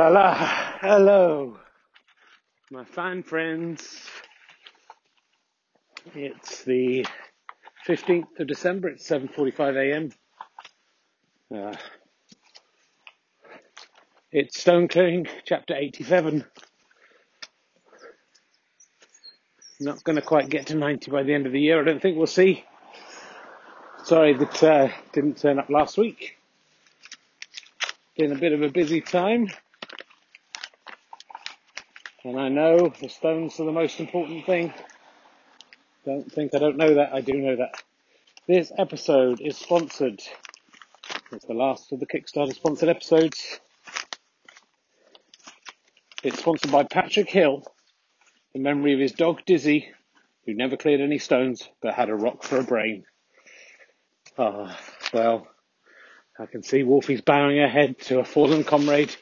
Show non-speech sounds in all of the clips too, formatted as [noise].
La la, hello, my fine friends. It's the 15th of December, it's 7.45am. Uh, it's Stone Clearing, chapter 87. Not going to quite get to 90 by the end of the year, I don't think, we'll see. Sorry that uh, didn't turn up last week. Been a bit of a busy time. And I know the stones are the most important thing. Don't think I don't know that, I do know that. This episode is sponsored. It's the last of the Kickstarter sponsored episodes. It's sponsored by Patrick Hill in memory of his dog Dizzy, who never cleared any stones but had a rock for a brain. Ah, well, I can see Wolfie's bowing her head to a fallen comrade.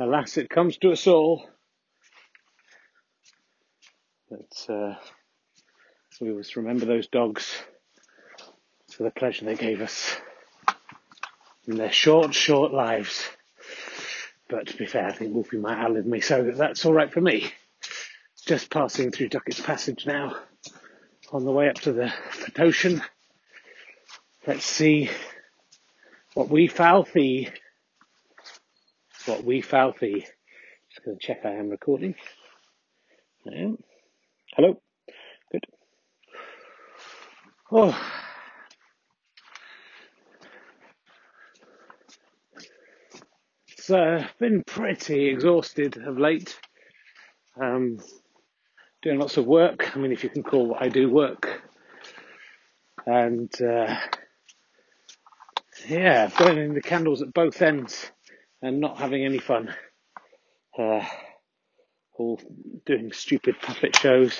Alas, it comes to us all. But uh, we always remember those dogs for the pleasure they gave us in their short, short lives. But to be fair, I think Wolfie might outlive me, so that's all right for me. Just passing through Duckett's Passage now, on the way up to the Ocean. Let's see what we foul thee what we thee. Just going to check I am recording. I am. Hello. Good. Oh. It's uh, been pretty exhausted of late. Um, doing lots of work. I mean, if you can call what I do work. And uh, yeah, burning the candles at both ends and not having any fun. Uh, all doing stupid puppet shows,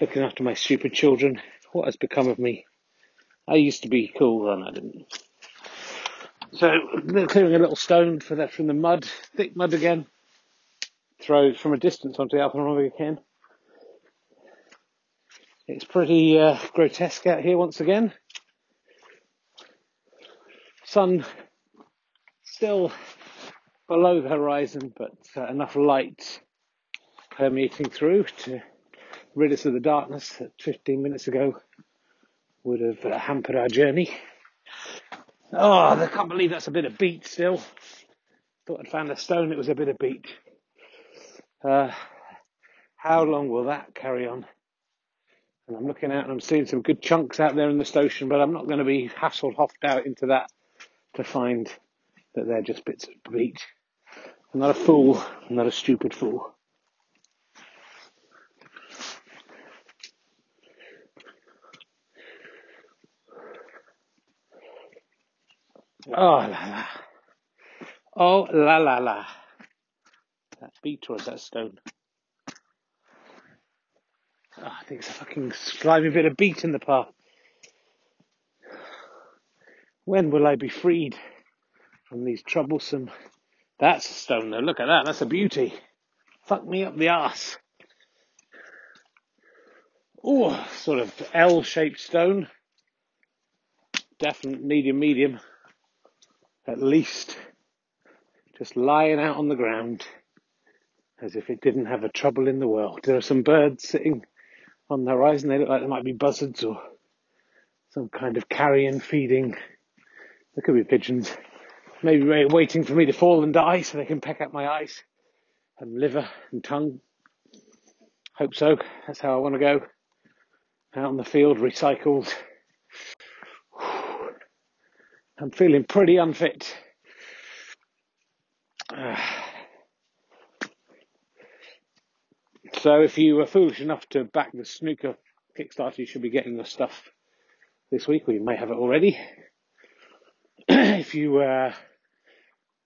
looking after my stupid children. What has become of me? I used to be cool and I didn't. So clearing a little stone for that from the mud, thick mud again. Throw from a distance onto the Alpenromega again. It's pretty uh, grotesque out here once again. Sun still below the horizon, but uh, enough light permeating through to rid us of the darkness that 15 minutes ago would have uh, hampered our journey. Oh, I can't believe that's a bit of beat still. Thought I'd found a stone, it was a bit of beat. Uh, how long will that carry on? And I'm looking out and I'm seeing some good chunks out there in the ocean, but I'm not going to be hassled hoffed out into that to find that they're just bits of beat. I'm not a fool. I'm not a stupid fool. Oh la la. Oh la la la. That beat is that stone? Oh, I think it's a fucking slimy bit of beat in the path. When will I be freed? These troublesome. That's a stone though. Look at that. That's a beauty. Fuck me up the ass. Oh, sort of L-shaped stone. Definite medium, medium. At least. Just lying out on the ground as if it didn't have a trouble in the world. There are some birds sitting on the horizon. They look like they might be buzzards or some kind of carrion feeding. There could be pigeons maybe waiting for me to fall and die so they can peck at my eyes and liver and tongue. Hope so. That's how I want to go. Out in the field, recycled. [sighs] I'm feeling pretty unfit. [sighs] So if you were foolish enough to back the snooker Kickstarter, you should be getting the stuff this week, or you may have it already. [clears throat] if you were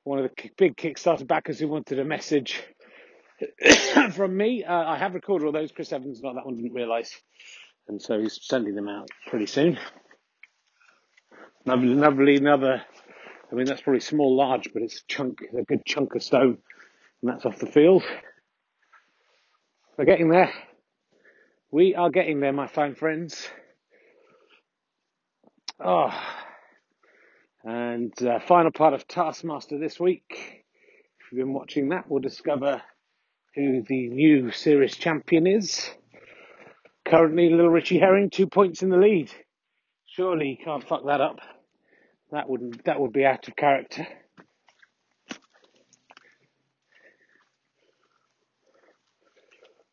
one of the big Kickstarter backers who wanted a message [coughs] from me, uh, I have recorded all those. Chris Evans, not that one, didn't realise, and so he's sending them out pretty soon. Lovely, lovely, another. I mean, that's probably small, large, but it's a chunk, a good chunk of stone, and that's off the field. We're getting there. We are getting there, my fine friends. Oh, and uh, final part of Taskmaster this week. If you've been watching that, we'll discover who the new series champion is. Currently, little Richie Herring, two points in the lead. Surely you can't fuck that up. That would that would be out of character.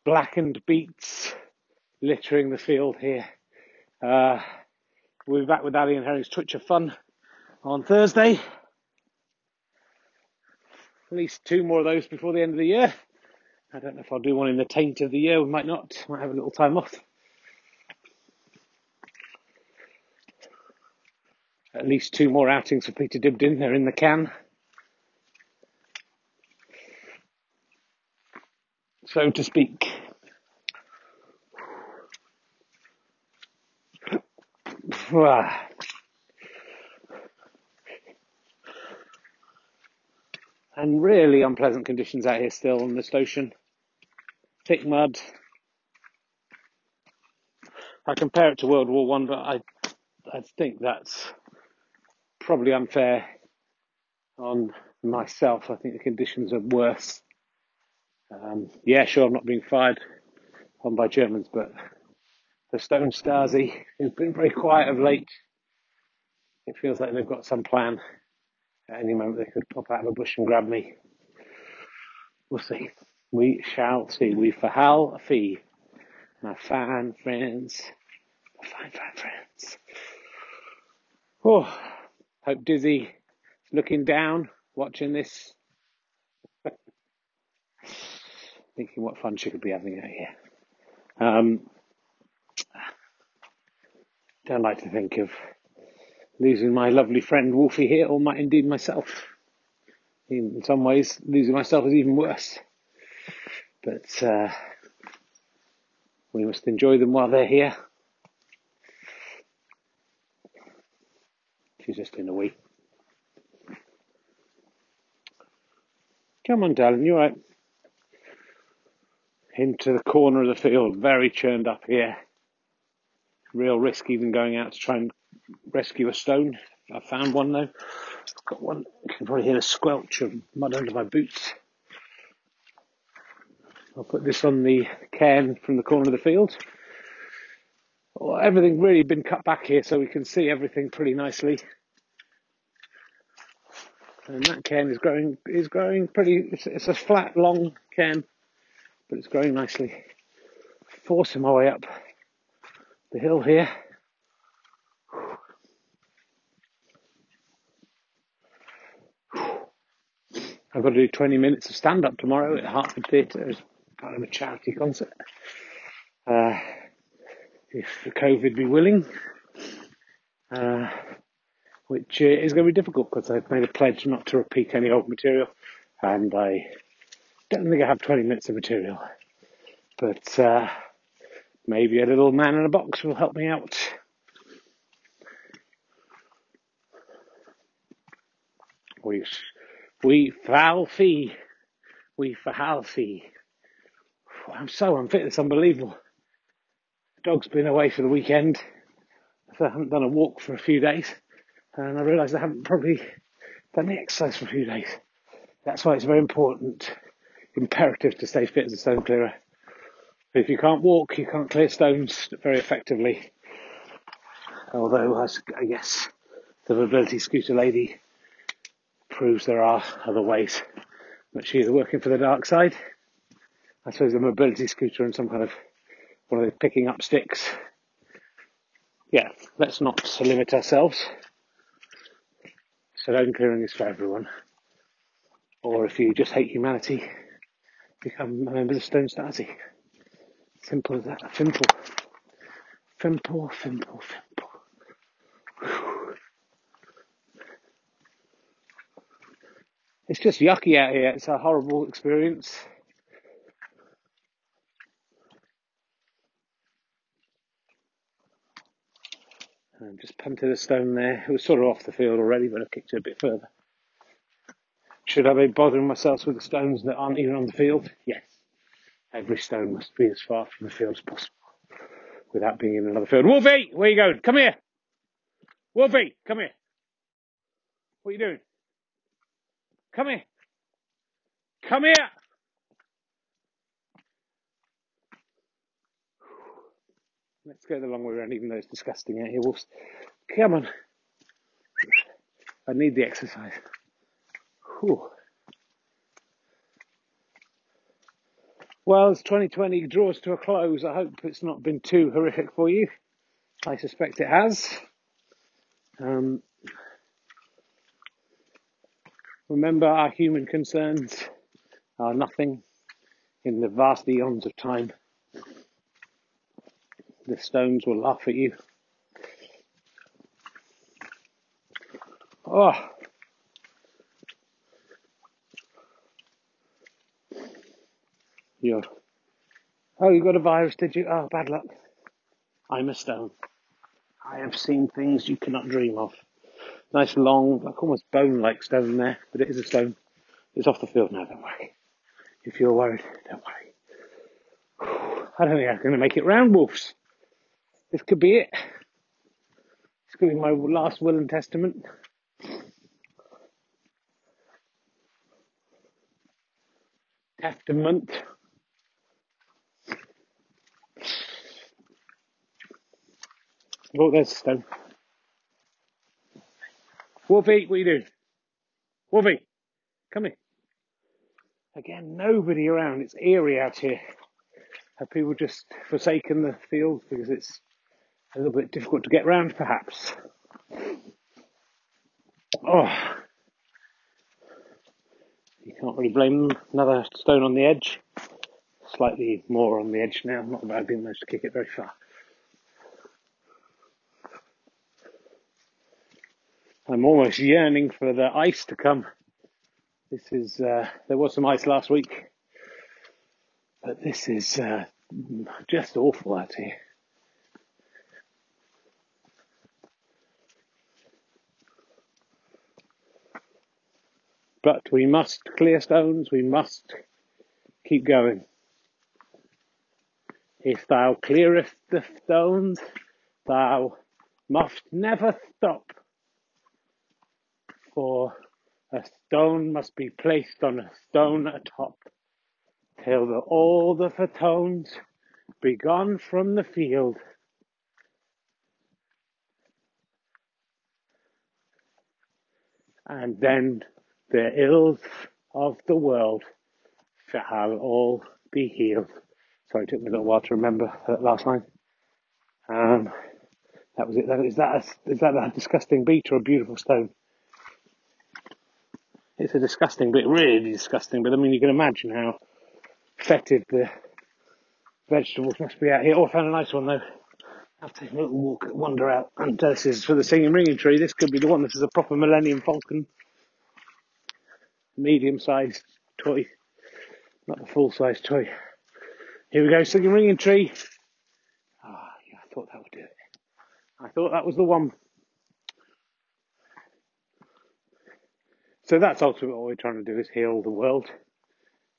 Blackened beets littering the field here. Uh, we'll be back with Ali and Herring's Twitch of Fun on Thursday. At least two more of those before the end of the year. I don't know if I'll do one in the taint of the year. We might not. Might have a little time off. At least two more outings for Peter Dibdin. They're in the can. So to speak. [sighs] and really unpleasant conditions out here still on this ocean. Thick mud. I compare it to World War One, but I I think that's probably unfair on myself. I think the conditions are worse. Um, yeah, sure, I'm not being fired on by Germans, but the Stone Stasi, [laughs] who's been very quiet of late, it feels like they've got some plan at any moment, they could pop out of a bush and grab me. We'll see. We shall see. We verhaal fee. My fine friends. My fine, fine friends. Oh, hope Dizzy looking down, watching this. [laughs] Thinking what fun she could be having out here. Um, don't like to think of losing my lovely friend Wolfie here, or might indeed myself. In some ways, losing myself is even worse. But uh, we must enjoy them while they're here. She's just in a wee. Come on, darling, you alright? Into the corner of the field, very churned up here. Real risk even going out to try and rescue a stone. I found one though. Got one. You can probably hear a squelch of mud under my boots. I'll put this on the cairn from the corner of the field. Well, everything really been cut back here so we can see everything pretty nicely. And that cairn is growing is growing pretty. It's, it's a flat, long cairn, but it's growing nicely. Forcing my way up the hill here. I've got to do 20 minutes of stand up tomorrow at Hertford Theatre as part of a charity concert. Uh, if the COVID be willing, uh, which uh, is going to be difficult because I've made a pledge not to repeat any old material and I don't think I have 20 minutes of material. But uh, maybe a little man in a box will help me out. We we Valfi. We Valfi. I'm so unfit, it's unbelievable. The dog's been away for the weekend, so I haven't done a walk for a few days, and I realise I haven't probably done the exercise for a few days. That's why it's very important, imperative to stay fit as a stone clearer. If you can't walk, you can't clear stones very effectively. Although, I guess, the mobility scooter lady proves there are other ways. But she's working for the dark side. I suppose a mobility scooter and some kind of one of those picking up sticks. Yeah, let's not limit ourselves. Stone clearing is for everyone. Or if you just hate humanity, become a member of the Stone Stasi. Simple as that. Simple, simple, simple. It's just yucky out here. It's a horrible experience. And just punted a stone there. It was sort of off the field already, but I kicked it a bit further. Should I be bothering myself with the stones that aren't even on the field? Yes. Every stone must be as far from the field as possible without being in another field. Wolfie, where you going? Come here. Wolfie, come here. What are you doing? Come here. Come here. Let's go the long way around, even though it's disgusting out here, wolves. Come on. I need the exercise. Whew. Well, as 2020 draws to a close, I hope it's not been too horrific for you. I suspect it has. Um, remember, our human concerns are nothing in the vast eons of time. The stones will laugh at you. Oh, You're, oh, you got a virus, did you? Oh, bad luck. I'm a stone. I have seen things you cannot dream of. Nice long, like almost bone-like stone there, but it is a stone. It's off the field now, don't worry. If you're worried, don't worry. I don't think I'm going to make it round, Wolves. This could be it. This could be my last will and testament. Testament. Oh, there's a stone. Wolfie, what are you doing? Wolfie, come here. Again, nobody around. It's eerie out here. Have people just forsaken the field because it's a little bit difficult to get round, perhaps? Oh, you can't really blame them. Another stone on the edge. Slightly more on the edge now. Not that I didn't manage to kick it very far. I'm almost yearning for the ice to come. This is, uh, there was some ice last week, but this is uh, just awful out here. But we must clear stones, we must keep going. If thou clearest the stones, thou must never stop for a stone must be placed on a stone atop, till the, all the fatones be gone from the field. And then the ills of the world shall all be healed. Sorry, it took me a little while to remember that last line. Um, that was it. Is that a, is that a disgusting beach or a beautiful stone? It's a disgusting bit, really disgusting. But I mean, you can imagine how fetid the vegetables must be out here. Oh, I found a nice one though. I'll take a little walk, wander out. And uh, this is for the singing ringing tree. This could be the one. This is a proper Millennium Falcon, medium sized toy, not the full sized toy. Here we go, singing ringing tree. Ah, oh, yeah, I thought that would do it. I thought that was the one. So that's ultimately what we're trying to do is heal the world.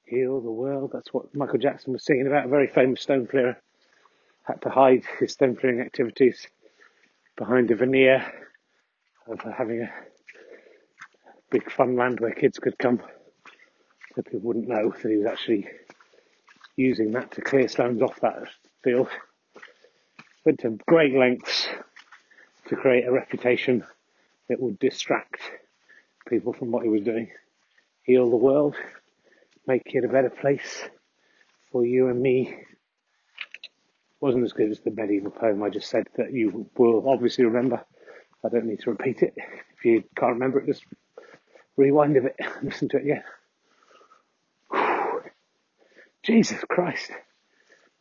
Heal the world. That's what Michael Jackson was singing about. A very famous stone clearer had to hide his stone clearing activities behind a veneer of having a big fun land where kids could come. So people wouldn't know that he was actually using that to clear stones off that field. Went to great lengths to create a reputation that would distract people from what he was doing. Heal the world, make it a better place for you and me. Wasn't as good as the medieval poem I just said that you will obviously remember. I don't need to repeat it. If you can't remember it, just rewind of it and listen to it again. Jesus Christ.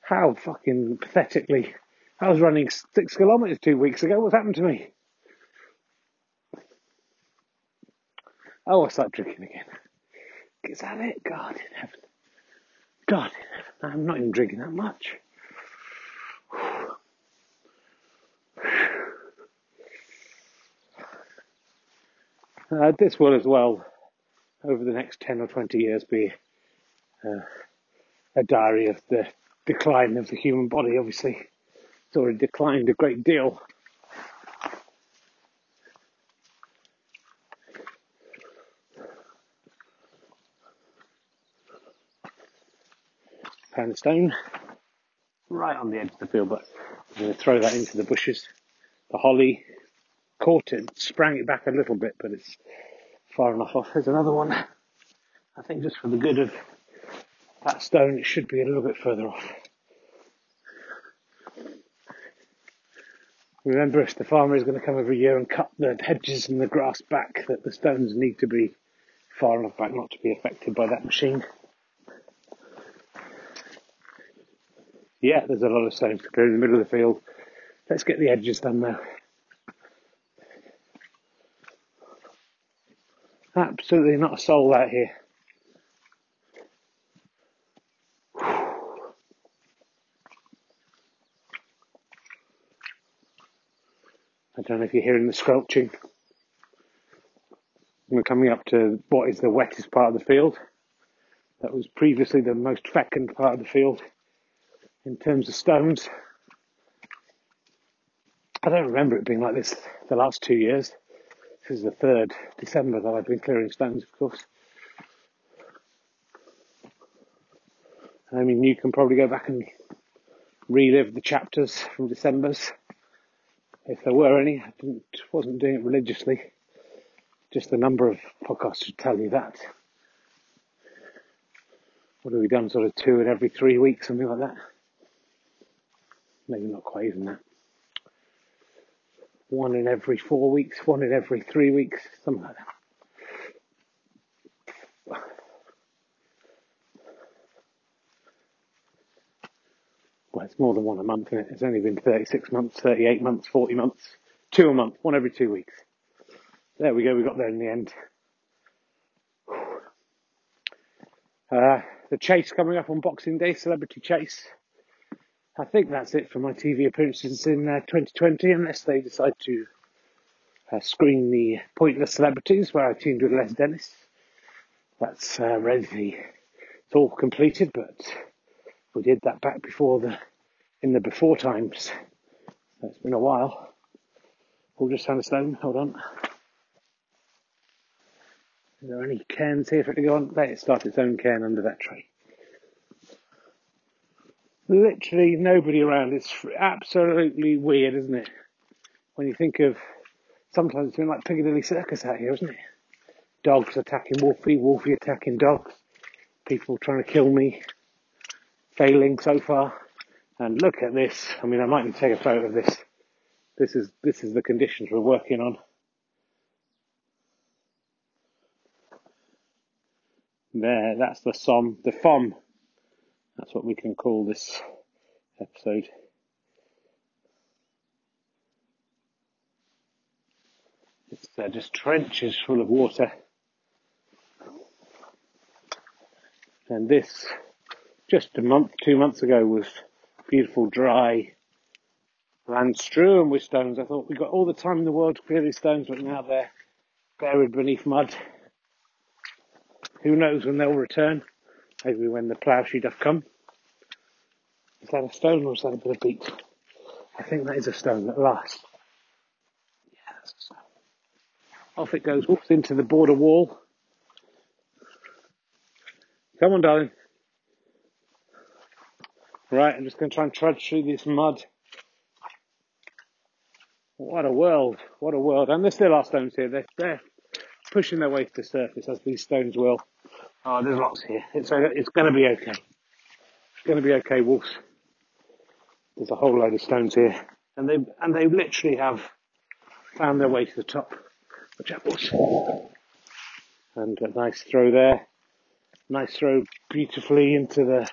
How fucking pathetically. I was running six kilometres two weeks ago. What's happened to me? Oh, I start drinking again. Is that it? God in heaven. God in heaven. I'm not even drinking that much. [sighs] Uh, this will as well, over the next 10 or 20 years, be uh, a diary of the decline of the human body, obviously. It's already declined a great deal. Pound stone, right on the edge of the field, but I'm going to throw that into the bushes. The holly caught it, sprang it back a little bit, but it's far enough off. There's another one. I think just for the good of that stone, it should be a little bit further off. Remember, if the farmer is going to come every year and cut the hedges and the grass back, that the stones need to be far enough back not to be affected by that machine. Yeah, there's a lot of stones to clear in the middle of the field. Let's get the edges done now. Absolutely not a soul out here. I don't know if you're hearing the squelching. We're coming up to what is the wettest part of the field. That was previously the most fecund part of the field in terms of stones. I don't remember it being like this the last two years. This is the third December that I've been clearing stones, of course. I mean, you can probably go back and relive the chapters from December's if there were any. I wasn't doing it religiously. Just the number of podcasts should tell you that. What have we done? Sort of two in every three weeks, something like that. Maybe not quite even that. One in every four weeks, one in every three weeks, something like that. well, it's more than one a month, is it? It's only been 36 months, 38 months, 40 months, two a month, one every two weeks. There we go, we got there in the end. Uh, the chase coming up on Boxing Day, Celebrity Chase. I think that's it for my TV appearances in uh, 2020, unless they decide to uh, screen the Pointless Celebrities, where I teamed with Les Dennis. That's uh, ready. It's all completed, but we did that back before the in the before times. So it's been a while. We'll just stand a stone. Hold on. Is there any cairns here for it to go on? Let it start its own cairn under that tree. Literally nobody around. It's absolutely weird, isn't it? When you think of sometimes it's been like Piccadilly Circus out here, isn't it? Dogs attacking Wolfie, Wolfie attacking dogs, people trying to kill me, failing so far. And look at this. I mean, I might even take a photo of this. This is this is the conditions we're working on. There, that's the Somme, the Fomme. That's what we can call this episode. It's uh, just trenches full of water. And this just a month, two months ago was beautiful, dry land strewn with stones. I thought we got all the time in the world to clear these stones, but now they're buried beneath mud. Who knows when they'll return? Maybe when the plough sheet doth come. Is that a stone or is that a bit of beat? I think that is a stone at last. Yeah, that's a stone. Off it goes, whoops, into the border wall. Come on, darling. Right, I'm just going to try and trudge through this mud. What a world, what a world. And there still are stones here. They're, they're pushing their way to the surface as these stones will. Oh, there's lots here. It's, uh, it's going to be okay. It's going to be okay, wolves. There's a whole load of stones here. And they, and they literally have found their way to the top. Out, wolves. And a nice throw there. Nice throw beautifully into the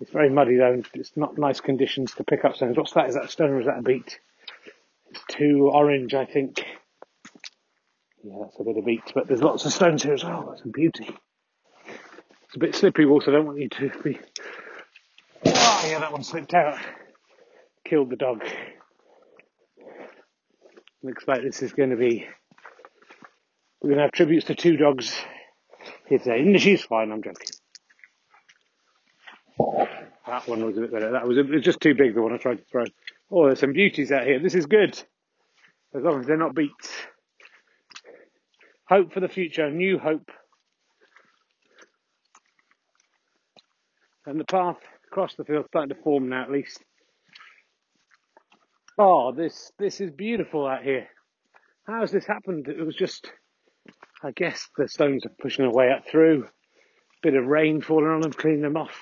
it's very muddy though. It's not nice conditions to pick up stones. What's that? Is that a stone or is that a beet? It's too orange, I think. Yeah, that's a bit of beet, but there's lots of stones here as well. That's a beauty. It's a bit slippery water. I don't want you to be. Oh, yeah, that one slipped out. Killed the dog. Looks like this is going to be. We're going to have tributes to two dogs here today. And she's fine, I'm joking. That one was a bit better. That was, it was just too big, the one I tried to throw. Oh, there's some beauties out here. This is good. As long as they're not beats. Hope for the future, new hope. And the path across the field starting to form now at least. Oh, this this is beautiful out here. How has this happened? It was just, I guess the stones are pushing their way up through. Bit of rain falling on them, cleaning them off.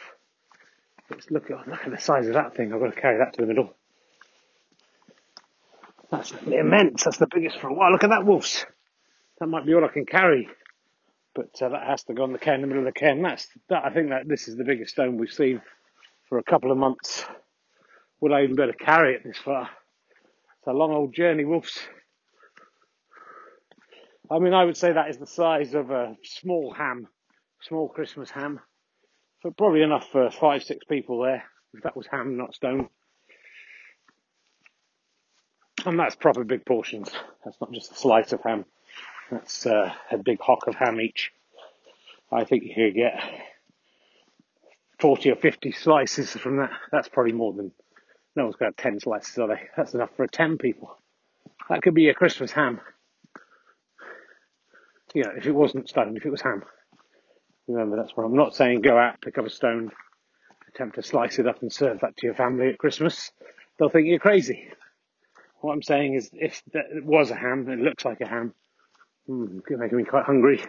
Let's look at look at the size of that thing. I've got to carry that to the middle. That's immense. That's the biggest for a while. Look at that wolves. That might be all I can carry. But uh, that has to go on the cairn, in the middle of the cairn. That's that. I think that this is the biggest stone we've seen for a couple of months. Will I even be able to carry it this far? It's a long old journey, wolves. I mean, I would say that is the size of a small ham, small Christmas ham. So probably enough for five, six people there, if that was ham, not stone. And that's proper big portions. That's not just a slice of ham. That's uh, a big hock of ham each. I think you could get 40 or 50 slices from that. That's probably more than, no one's got 10 slices, are they? That's enough for 10 people. That could be a Christmas ham. You know, if it wasn't stone, if it was ham. Remember, that's what I'm not saying go out, pick up a stone, attempt to slice it up and serve that to your family at Christmas. They'll think you're crazy. What I'm saying is, if it was a ham, it looks like a ham, mm, making me quite hungry.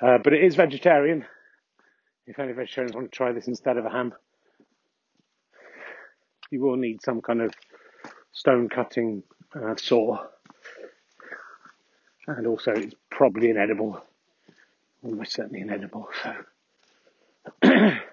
Uh, but it is vegetarian. If any vegetarians want to try this instead of a ham, you will need some kind of stone cutting uh, saw. And also, it's probably inedible almost certainly inedible. So. [clears throat]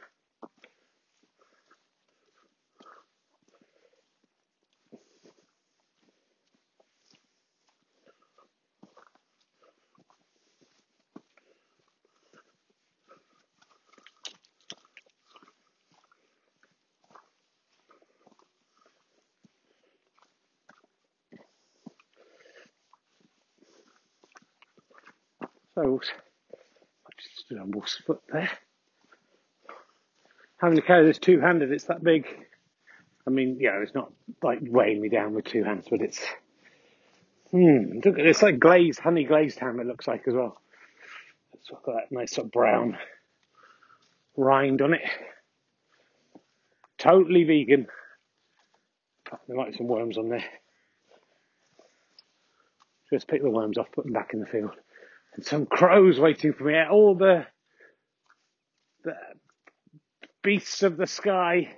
So I just stood on wolf's foot there. Having to carry this two handed, it's that big. I mean, yeah, it's not like weighing me down with two hands, but it's, hmm, look, it's like glazed, honey glazed ham, it looks like as well. It's got that nice sort of brown rind on it. Totally vegan. There might be some worms on there. Just pick the worms off, put them back in the field and some crows waiting for me. All the, the beasts of the sky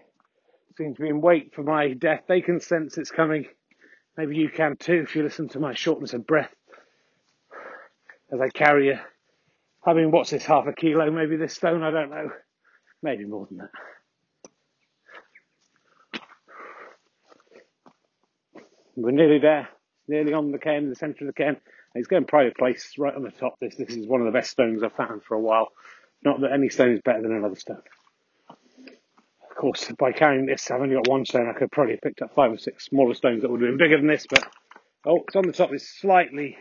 seem to be in wait for my death. They can sense it's coming. Maybe you can too if you listen to my shortness of breath as I carry a, I mean, what's this, half a kilo, maybe this stone, I don't know. Maybe more than that. We're nearly there, nearly on the cairn, the centre of the cairn. It's going private place right on the top. This this is one of the best stones I've found for a while. Not that any stone is better than another stone. Of course, by carrying this, I've only got one stone. I could probably have picked up five or six smaller stones that would have been bigger than this, but oh, it's on the top. It's slightly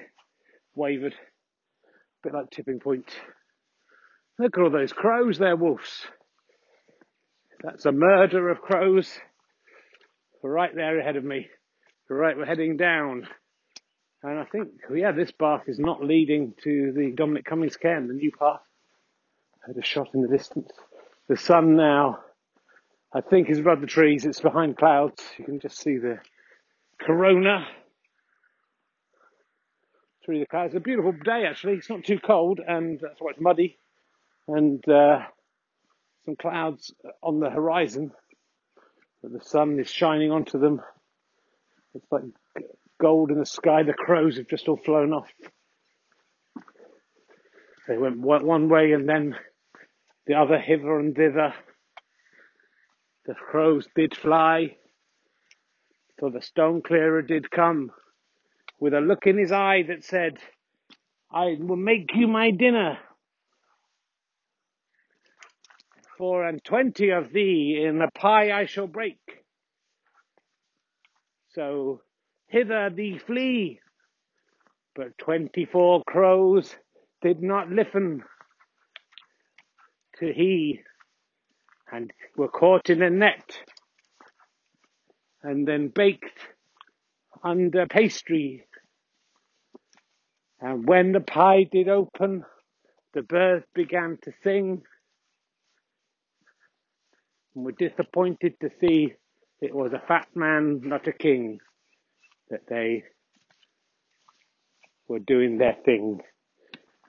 wavered, a bit like tipping point. Look at all those crows They're wolves. That's a murder of crows. Right there ahead of me. Right, we're heading down. And I think, yeah, this path is not leading to the Dominic Cummings cairn, the new path. I had a shot in the distance. The sun now, I think, is above the trees. It's behind clouds. You can just see the corona through the clouds. It's a beautiful day, actually. It's not too cold, and that's why it's muddy. And uh, some clouds on the horizon, but the sun is shining onto them. It's like gold in the sky. The crows have just all flown off. They went one way and then the other hither and thither. The crows did fly, for the stone clearer did come, with a look in his eye that said, I will make you my dinner. four and twenty of thee in a pie I shall break. So hither thee flee. But twenty four crows did not listen to he and were caught in a net and then baked under pastry. And when the pie did open, the birds began to sing and were disappointed to see it was a fat man, not a king, that they were doing their thing.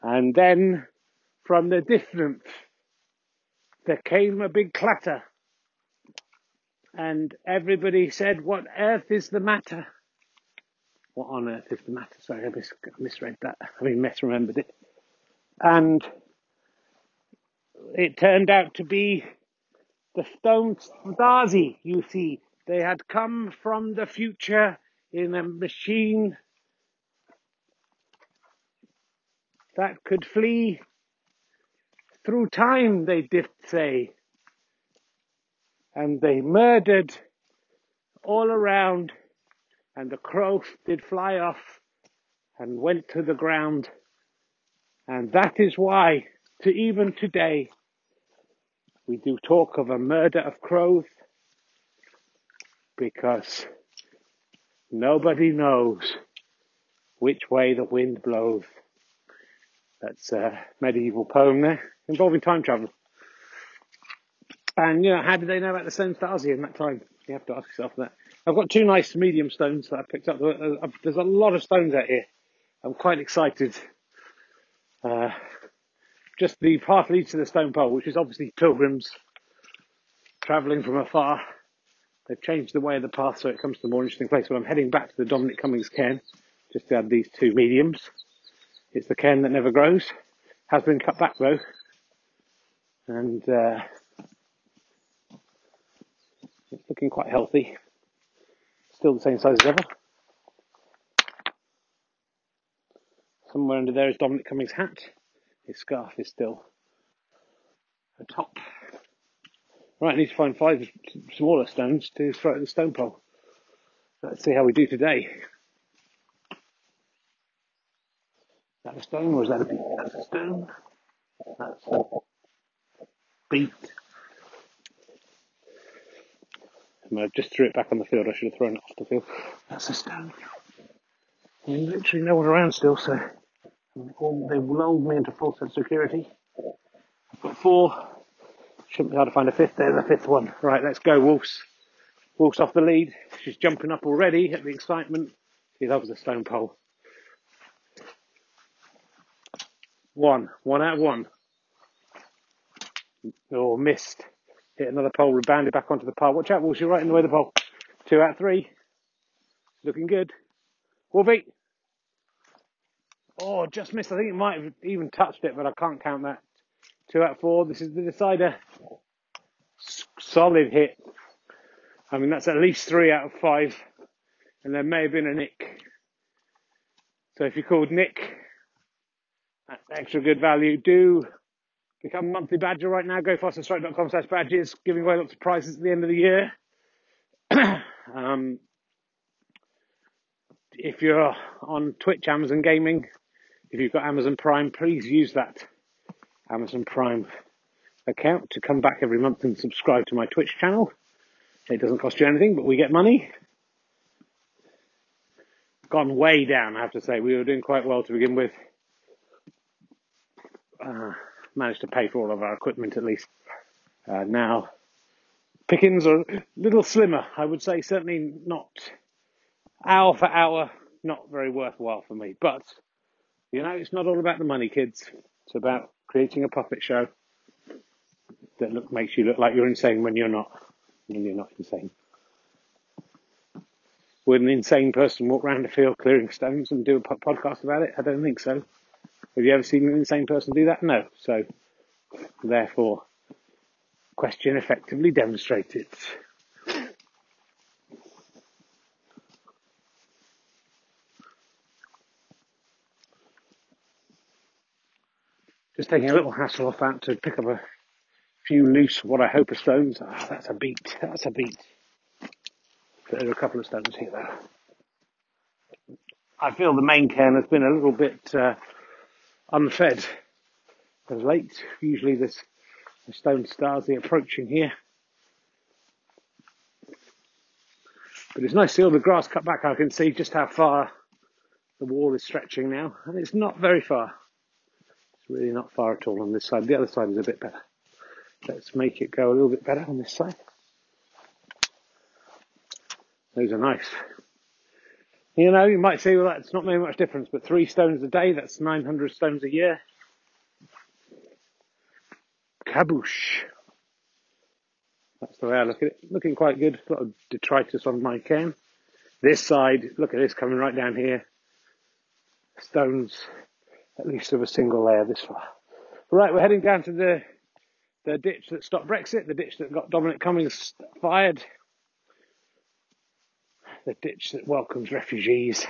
And then from the distance, there came a big clatter. And everybody said, what earth is the matter? What on earth is the matter? Sorry, I mis- misread that. [laughs] I mean, misremembered it. And it turned out to be the Stone Stasi, you see. They had come from the future in a machine that could flee through time, they did say. And they murdered all around, and the crows did fly off and went to the ground. And that is why, to even today, we do talk of a murder of crows, because nobody knows which way the wind blows. That's a medieval poem there involving time travel. And you know, how did they know about the stone Stasi in that time? You have to ask yourself that. I've got two nice medium stones that I picked up. There's a lot of stones out here. I'm quite excited. Uh, just the path leads to the stone pole, which is obviously pilgrims travelling from afar. They've changed the way of the path so it comes to a more interesting place. But I'm heading back to the Dominic Cummings cairn just to add these two mediums. It's the cairn that never grows. Has been cut back though. And uh, it's looking quite healthy. Still the same size as ever. Somewhere under there is Dominic Cummings' hat. His scarf is still atop. Right, I need to find five smaller stones to throw at the stone pole. Let's see how we do today. that a stone or is that a beat? That's a stone. That's a beat. I just threw it back on the field. I should have thrown it off the field. That's a stone. There's literally no one around still, so they've lulled me into full sense security. I've got four. Shouldn't be hard to find a fifth. There's a fifth one. Right, let's go, Wolves. Wolves off the lead. She's jumping up already at the excitement. She loves the stone pole. One. One out of one. Oh, missed. Hit another pole, rebounded back onto the pole. Watch out, Wolves, you're right in the way of the pole. Two out of three. Looking good. Wolfie. Oh, just missed. I think it might have even touched it, but I can't count that. Two out of four. This is the decider. Solid hit. I mean, that's at least three out of five. And there may have been a nick. So if you called Nick, that's extra good value. Do become a monthly badger right now. Go fasterstripe.com slash badges. Giving away lots of prizes at the end of the year. [clears throat] um, if you're on Twitch, Amazon Gaming, if you've got Amazon Prime, please use that Amazon Prime account to come back every month and subscribe to my Twitch channel. It doesn't cost you anything, but we get money. Gone way down, I have to say. We were doing quite well to begin with uh, managed to pay for all of our equipment at least. Uh, now, pickings are a little slimmer, I would say. Certainly not hour for hour, not very worthwhile for me. But, you know, it's not all about the money, kids. It's about creating a puppet show that look, makes you look like you're insane when you're not. When you're not insane. Would an insane person walk around a field clearing stones and do a podcast about it? I don't think so. Have you ever seen an insane person do that? No. So, therefore, question effectively demonstrated. Just taking a little hassle off that to pick up a few loose, what I hope are stones. Ah, that's a beat. That's a beat. There are a couple of stones here though. I feel the main cairn has been a little bit uh, unfed of late. Usually this the Stone Stasi are approaching here. But it's nice to see all the grass cut back. I can see just how far the wall is stretching now, and it's not very far. Really not far at all on this side. The other side is a bit better. Let's make it go a little bit better on this side. Those are nice. You know, you might say, well, that's not making much difference, but three stones a day, that's 900 stones a year. Kaboosh. That's the way I look at it. Looking quite good. A lot of detritus on my cairn. This side, look at this coming right down here. Stones, at least of a single layer this far. Right, we're heading down to the the ditch that stopped Brexit, the ditch that got Dominic Cummings fired, the ditch that welcomes refugees.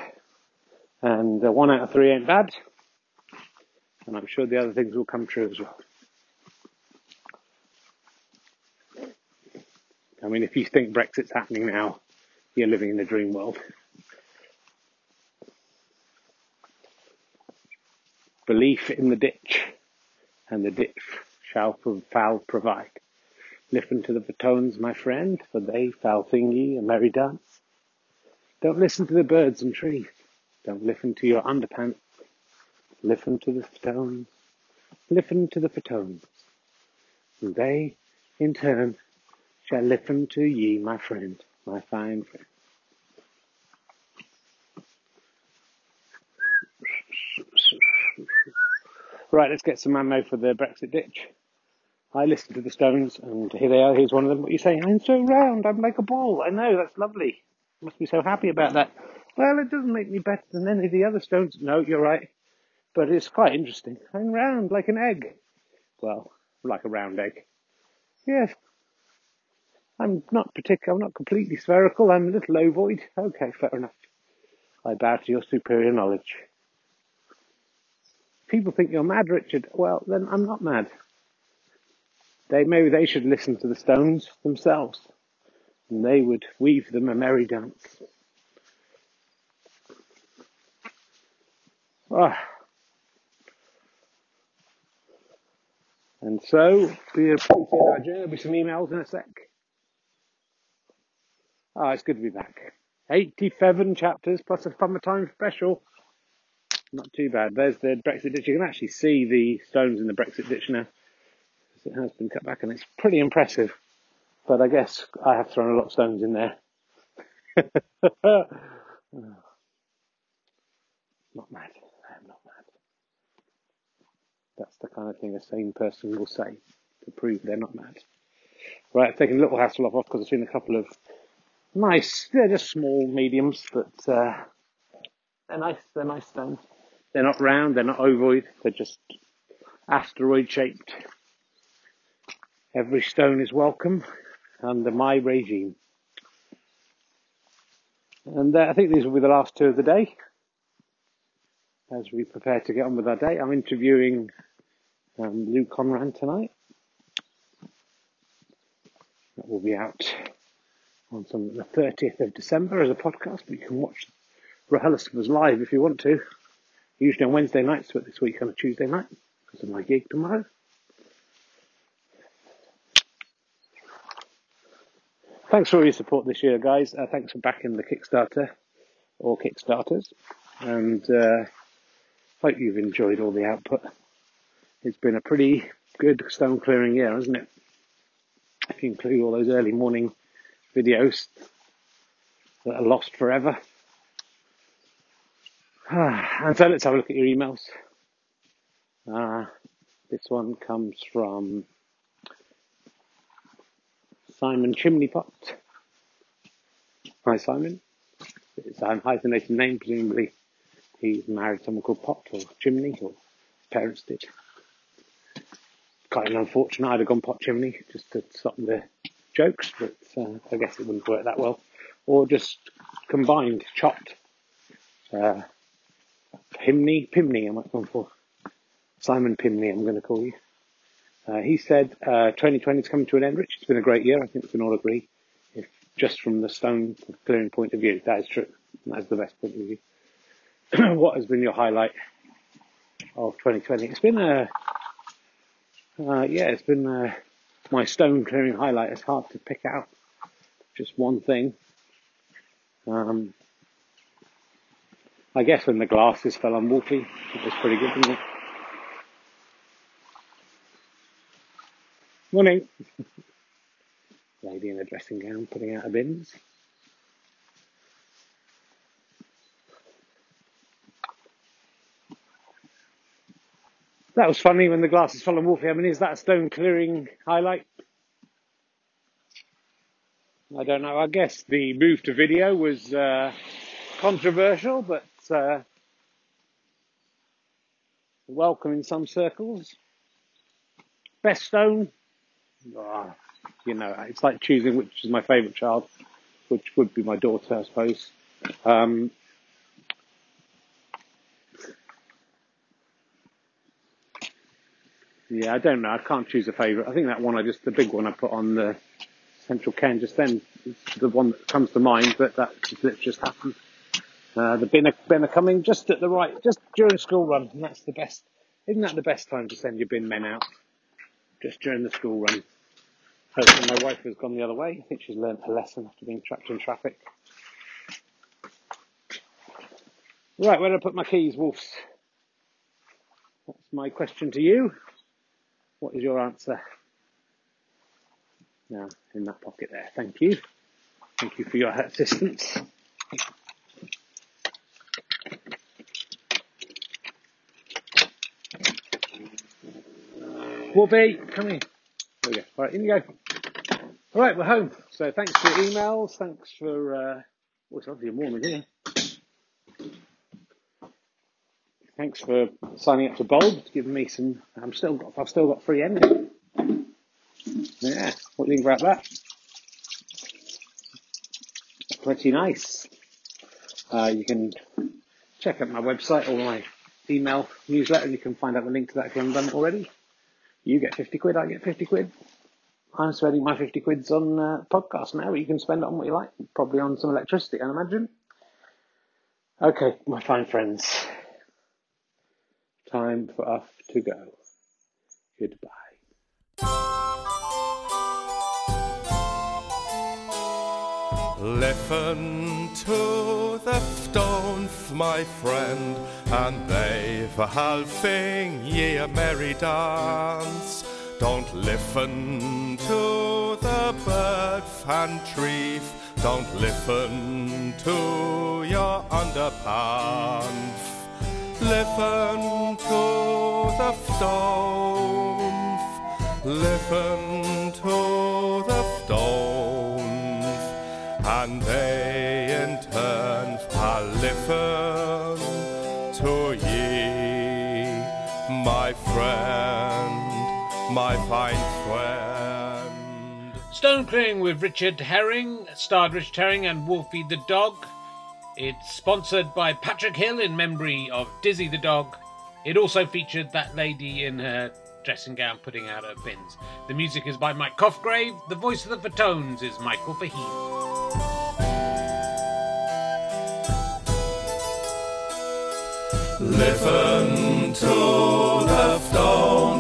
And one out of three ain't bad. And I'm sure the other things will come true as well. I mean, if you think Brexit's happening now, you're living in a dream world. Belief in the ditch, and the ditch shall foul provide. Listen to the fatones, my friend, for they foul sing ye a merry dance. Don't listen to the birds and trees. Don't listen to your underpants. Listen to the stones. Listen to the fatones. And they, in turn, shall listen to ye, my friend, my fine friend. Right, let's get some ammo for the Brexit ditch. I listened to the Stones, and here they are. Here's one of them. What are you saying? I'm so round. I'm like a ball. I know. That's lovely. Must be so happy about that. Well, it doesn't make me better than any of the other Stones. No, you're right. But it's quite interesting. I'm round like an egg. Well, like a round egg. Yes, I'm not particular. I'm not completely spherical. I'm a little ovoid. Okay, fair enough. I bow to your superior knowledge. People think you're mad, Richard. Well, then I'm not mad. They maybe they should listen to the Stones themselves, and they would weave them a merry dance. Ah. And so, we appreciate. There'll be some emails in a sec. Ah, it's good to be back. 87 chapters plus a summertime special. Not too bad. There's the Brexit ditch. You can actually see the stones in the Brexit ditch now. It has been cut back and it's pretty impressive. But I guess I have thrown a lot of stones in there. [laughs] not mad. I am not mad. That's the kind of thing a sane person will say to prove they're not mad. Right, taking a little hassle off because I've seen a couple of nice. They're just small mediums, but uh, they're nice. They're nice stones. They're not round. They're not ovoid. They're just asteroid shaped. Every stone is welcome under my regime. And uh, I think these will be the last two of the day as we prepare to get on with our day. I'm interviewing um, Lou Conran tonight. That will be out on some, the 30th of December as a podcast, but you can watch RHLSTPs live if you want to. Usually on Wednesday nights, but this week on a Tuesday night because of my gig tomorrow. Thanks for all your support this year, guys. Uh, thanks for backing the Kickstarter or Kickstarters, and uh, hope you've enjoyed all the output. It's been a pretty good stone clearing year, hasn't it? If you include all those early morning videos that are lost forever. [sighs] and so let's have a look at your emails. Uh, this one comes from Simon Chimneypot. Hi Simon. It's a hyphenated name, presumably he's married someone called Pot or Chimney, or his parents did. Quite an unfortunate, I'd have gone Pot Chimney just to stop the jokes, but uh, I guess it wouldn't work that well. Or just combined, chopped. Uh, Pimney, Pimney, I might go for. Simon Pimney, I'm going to call you. Uh, he said uh, 2020 is coming to an end, Rich. It's been a great year. I think we can all agree. If just from the stone clearing point of view, that is true. That is the best point of view. [clears throat] what has been your highlight of 2020? It's been a, uh, yeah, it's been uh, my stone clearing highlight. It's hard to pick out just one thing. Um, I guess when the glasses fell on Wolfie, it was pretty good, wasn't it? Morning. [laughs] Lady in a dressing gown putting out her bins. That was funny when the glasses fell on Wolfie. I mean, is that a stone clearing highlight? I don't know. I guess the move to video was uh, controversial, but uh, welcome in some circles. Best stone, oh, you know, it's like choosing which is my favourite child, which would be my daughter, I suppose. Um, yeah, I don't know. I can't choose a favourite. I think that one I just the big one I put on the central can just then is the one that comes to mind, but that just happened. Uh, the bin are, bin are coming just at the right, just during school run, and that's the best. Isn't that the best time to send your bin men out? Just during the school run. Hopefully my wife has gone the other way. I think she's learnt a lesson after being trapped in traffic. Right, where do I put my keys, Wolves? That's my question to you. What is your answer? Now, in that pocket there. Thank you. Thank you for your assistance. Wolfie, come here. There we go. All right, in you go. All right, we're home. So thanks for your emails. Thanks for, uh, oh, it's obviously warm in here. Thanks for signing up to Bulb, giving me some, I'm still got, I've still got free energy. Yeah, what do you think about that? Pretty nice. Uh, you can check out my website or my email newsletter. You can find out the link to that if you haven't done it already. You get 50 quid, I get 50 quid. I'm spending my 50 quids on uh, podcast now. You can spend it on what you like. Probably on some electricity, I imagine. Okay, my fine friends. Time for us to go. Goodbye. Listen to the stones, my friend, and they've a halfing ye a merry dance. Don't listen to the bird and trees, don't listen to your underpants. Listen to the stones, listen to my fine friend. Stone Clearing with Richard Herring, starred Richard Herring and Wolfie the dog. It's sponsored by Patrick Hill in memory of Dizzy the dog. It also featured that lady in her dressing gown putting out her bins. The music is by Mike Cofgrave. The voice of the Fatones is Michael Fahim. Listen to the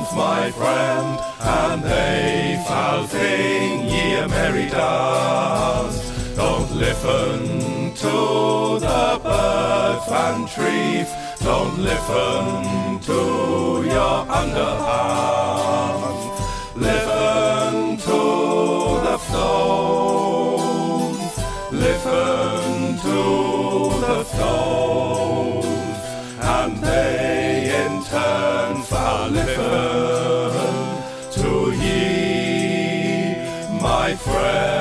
stones, my friend, and they shall sing ye a merry dance. Don't listen to the birds and trees, don't listen to your underhand. Listen to the stones, listen to the stones shall listen to ye, my friend.